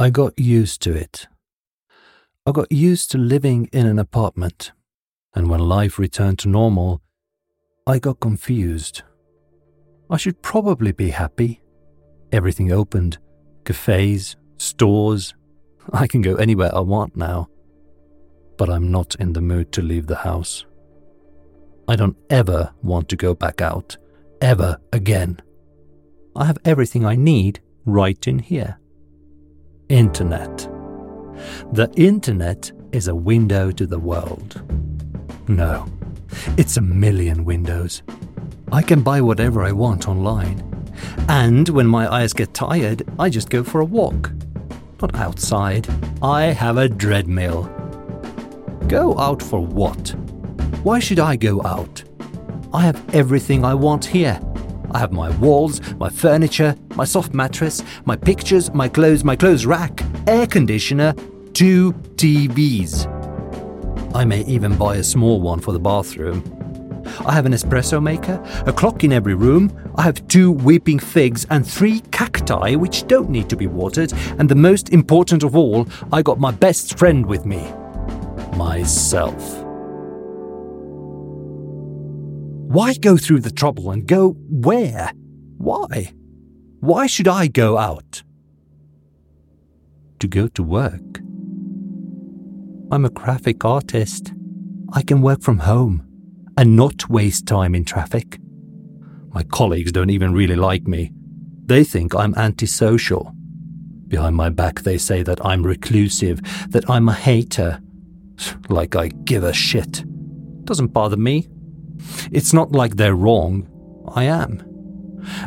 I got used to it. I got used to living in an apartment, and when life returned to normal, I got confused. I should probably be happy. Everything opened cafes, stores. I can go anywhere I want now. But I'm not in the mood to leave the house. I don't ever want to go back out, ever again. I have everything I need right in here. Internet. The internet is a window to the world. No, it's a million windows. I can buy whatever I want online. And when my eyes get tired, I just go for a walk. Not outside. I have a treadmill. Go out for what? Why should I go out? I have everything I want here. I have my walls, my furniture, my soft mattress, my pictures, my clothes, my clothes rack, air conditioner, two TVs. I may even buy a small one for the bathroom. I have an espresso maker, a clock in every room, I have two weeping figs and three cacti which don't need to be watered, and the most important of all, I got my best friend with me myself. Why go through the trouble and go where? Why? Why should I go out? To go to work. I'm a graphic artist. I can work from home and not waste time in traffic. My colleagues don't even really like me. They think I'm antisocial. Behind my back, they say that I'm reclusive, that I'm a hater. Like I give a shit. Doesn't bother me. It's not like they're wrong. I am.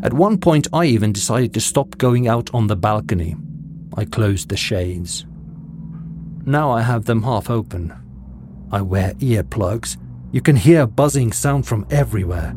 At one point, I even decided to stop going out on the balcony. I closed the shades. Now I have them half open. I wear earplugs. You can hear a buzzing sound from everywhere.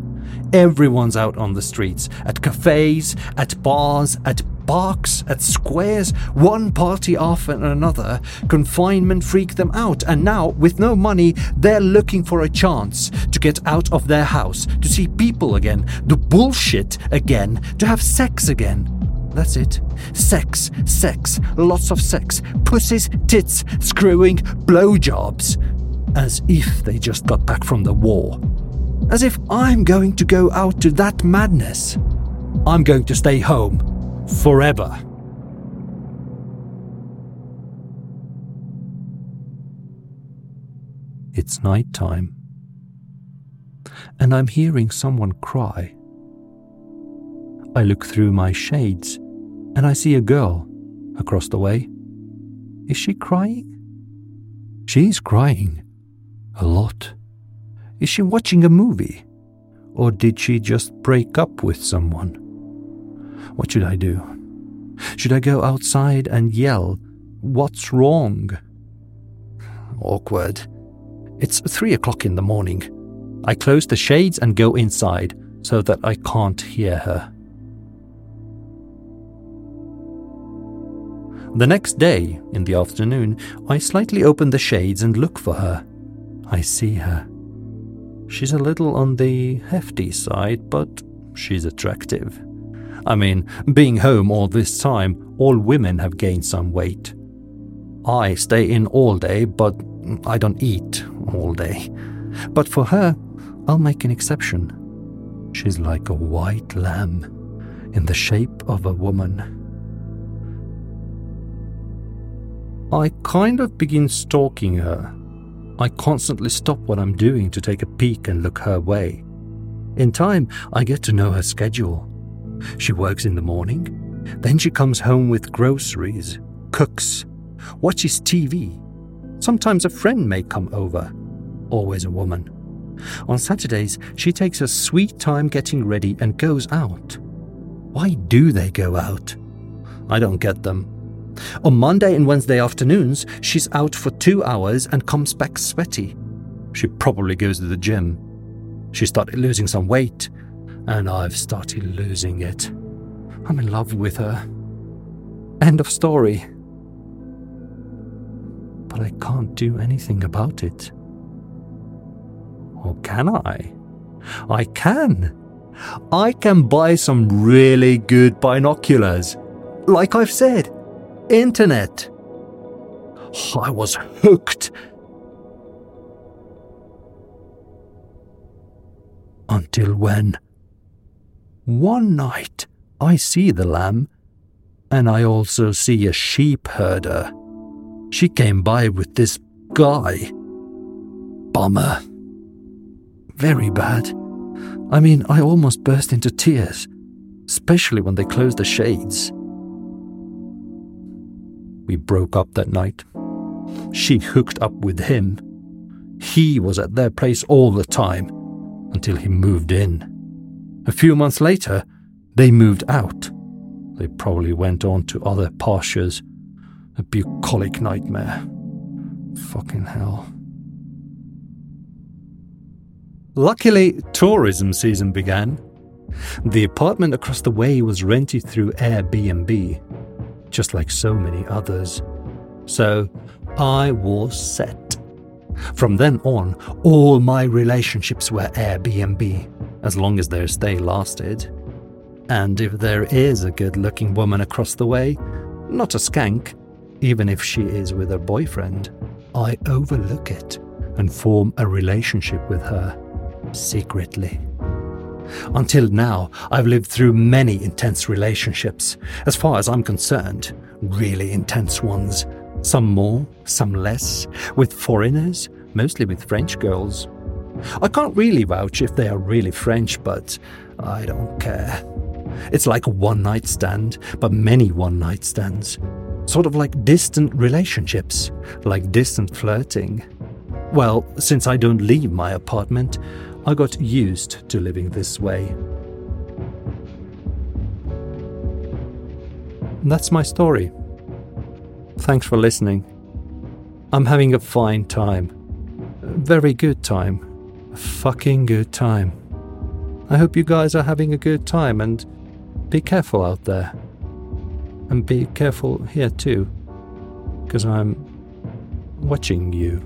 Everyone's out on the streets, at cafes, at bars, at parks, at squares, one party after another. Confinement freaked them out, and now, with no money, they're looking for a chance to get out of their house, to see people again, to bullshit again, to have sex again. That's it. Sex, sex, lots of sex, pussies, tits, screwing, blowjobs. As if they just got back from the war. As if I'm going to go out to that madness. I'm going to stay home forever. It's night time, and I'm hearing someone cry. I look through my shades and I see a girl across the way. Is she crying? She's crying. A lot. Is she watching a movie? Or did she just break up with someone? What should I do? Should I go outside and yell, What's wrong? Awkward. It's three o'clock in the morning. I close the shades and go inside so that I can't hear her. The next day, in the afternoon, I slightly open the shades and look for her. I see her. She's a little on the hefty side, but she's attractive. I mean, being home all this time, all women have gained some weight. I stay in all day, but I don't eat all day. But for her, I'll make an exception. She's like a white lamb in the shape of a woman. I kind of begin stalking her. I constantly stop what I'm doing to take a peek and look her way. In time, I get to know her schedule. She works in the morning, then she comes home with groceries, cooks, watches TV. Sometimes a friend may come over, always a woman. On Saturdays, she takes a sweet time getting ready and goes out. Why do they go out? I don't get them. On Monday and Wednesday afternoons, she's out for two hours and comes back sweaty. She probably goes to the gym. She started losing some weight, and I've started losing it. I'm in love with her. End of story. But I can't do anything about it. Or can I? I can. I can buy some really good binoculars. Like I've said, internet. I was hooked. Until when? One night, I see the lamb, and I also see a sheep herder. She came by with this guy. Bummer. Very bad. I mean, I almost burst into tears, especially when they closed the shades. We broke up that night. She hooked up with him. He was at their place all the time until he moved in. A few months later, they moved out. They probably went on to other pastures. A bucolic nightmare. Fucking hell. Luckily, tourism season began. The apartment across the way was rented through Airbnb, just like so many others. So I was set. From then on, all my relationships were Airbnb, as long as their stay lasted. And if there is a good looking woman across the way, not a skank, even if she is with her boyfriend, I overlook it and form a relationship with her secretly. Until now, I've lived through many intense relationships. As far as I'm concerned, really intense ones. Some more, some less, with foreigners, mostly with French girls. I can't really vouch if they are really French, but I don't care. It's like a one night stand, but many one night stands. Sort of like distant relationships, like distant flirting. Well, since I don't leave my apartment, I got used to living this way. That's my story. Thanks for listening. I'm having a fine time. Very good time. A fucking good time. I hope you guys are having a good time and be careful out there. And be careful here too, because I'm watching you.